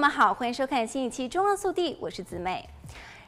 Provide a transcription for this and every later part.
们好，欢迎收看新一期《中央速递》，我是子美。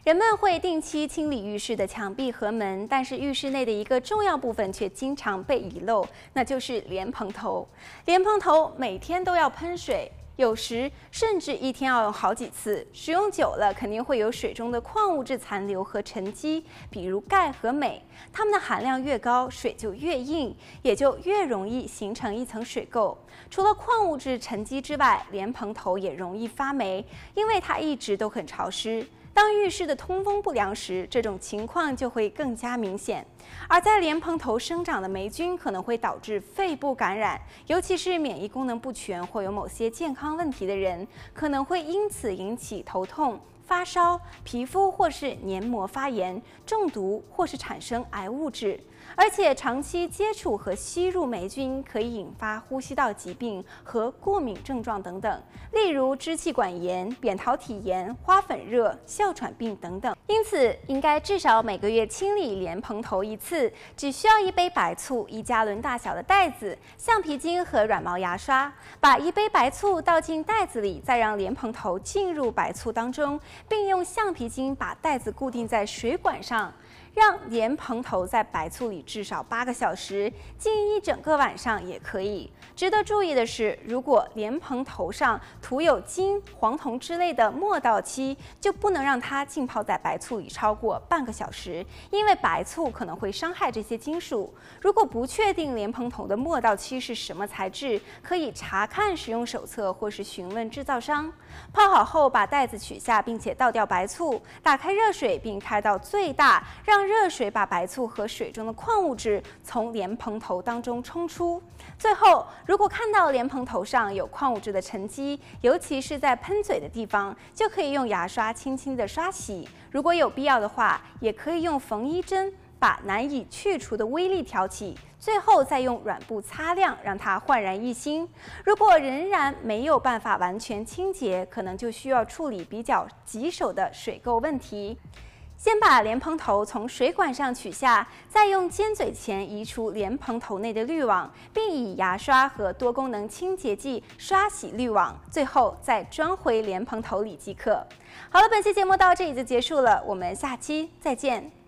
人们会定期清理浴室的墙壁和门，但是浴室内的一个重要部分却经常被遗漏，那就是莲蓬头。莲蓬头每天都要喷水。有时甚至一天要用好几次，使用久了肯定会有水中的矿物质残留和沉积，比如钙和镁，它们的含量越高，水就越硬，也就越容易形成一层水垢。除了矿物质沉积之外，莲蓬头也容易发霉，因为它一直都很潮湿。当浴室的通风不良时，这种情况就会更加明显。而在莲蓬头生长的霉菌可能会导致肺部感染，尤其是免疫功能不全或有某些健康问题的人，可能会因此引起头痛、发烧、皮肤或是黏膜发炎、中毒或是产生癌物质。而且长期接触和吸入霉菌可以引发呼吸道疾病和过敏症状等等，例如支气管炎、扁桃体炎、花粉热、哮喘病等等。因此，应该至少每个月清理莲蓬头一次，只需要一杯白醋、一加仑大小的袋子、橡皮筋和软毛牙刷。把一杯白醋倒进袋子里，再让莲蓬头浸入白醋当中，并用橡皮筋把袋子固定在水管上。让莲蓬头在白醋里至少八个小时，浸一整个晚上也可以。值得注意的是，如果莲蓬头上涂有金、黄铜之类的末道漆，就不能让它浸泡在白醋里超过半个小时，因为白醋可能会伤害这些金属。如果不确定莲蓬头的末道漆是什么材质，可以查看使用手册或是询问制造商。泡好后，把袋子取下，并且倒掉白醋，打开热水并开到最大，让热水把白醋和水中的矿物质从莲蓬头当中冲出。最后，如果看到莲蓬头上有矿物质的沉积，尤其是在喷嘴的地方，就可以用牙刷轻轻地刷洗。如果有必要的话，也可以用缝衣针把难以去除的微粒挑起，最后再用软布擦亮，让它焕然一新。如果仍然没有办法完全清洁，可能就需要处理比较棘手的水垢问题。先把莲蓬头从水管上取下，再用尖嘴钳移除莲蓬头内的滤网，并以牙刷和多功能清洁剂刷洗滤网，最后再装回莲蓬头里即可。好了，本期节目到这里就结束了，我们下期再见。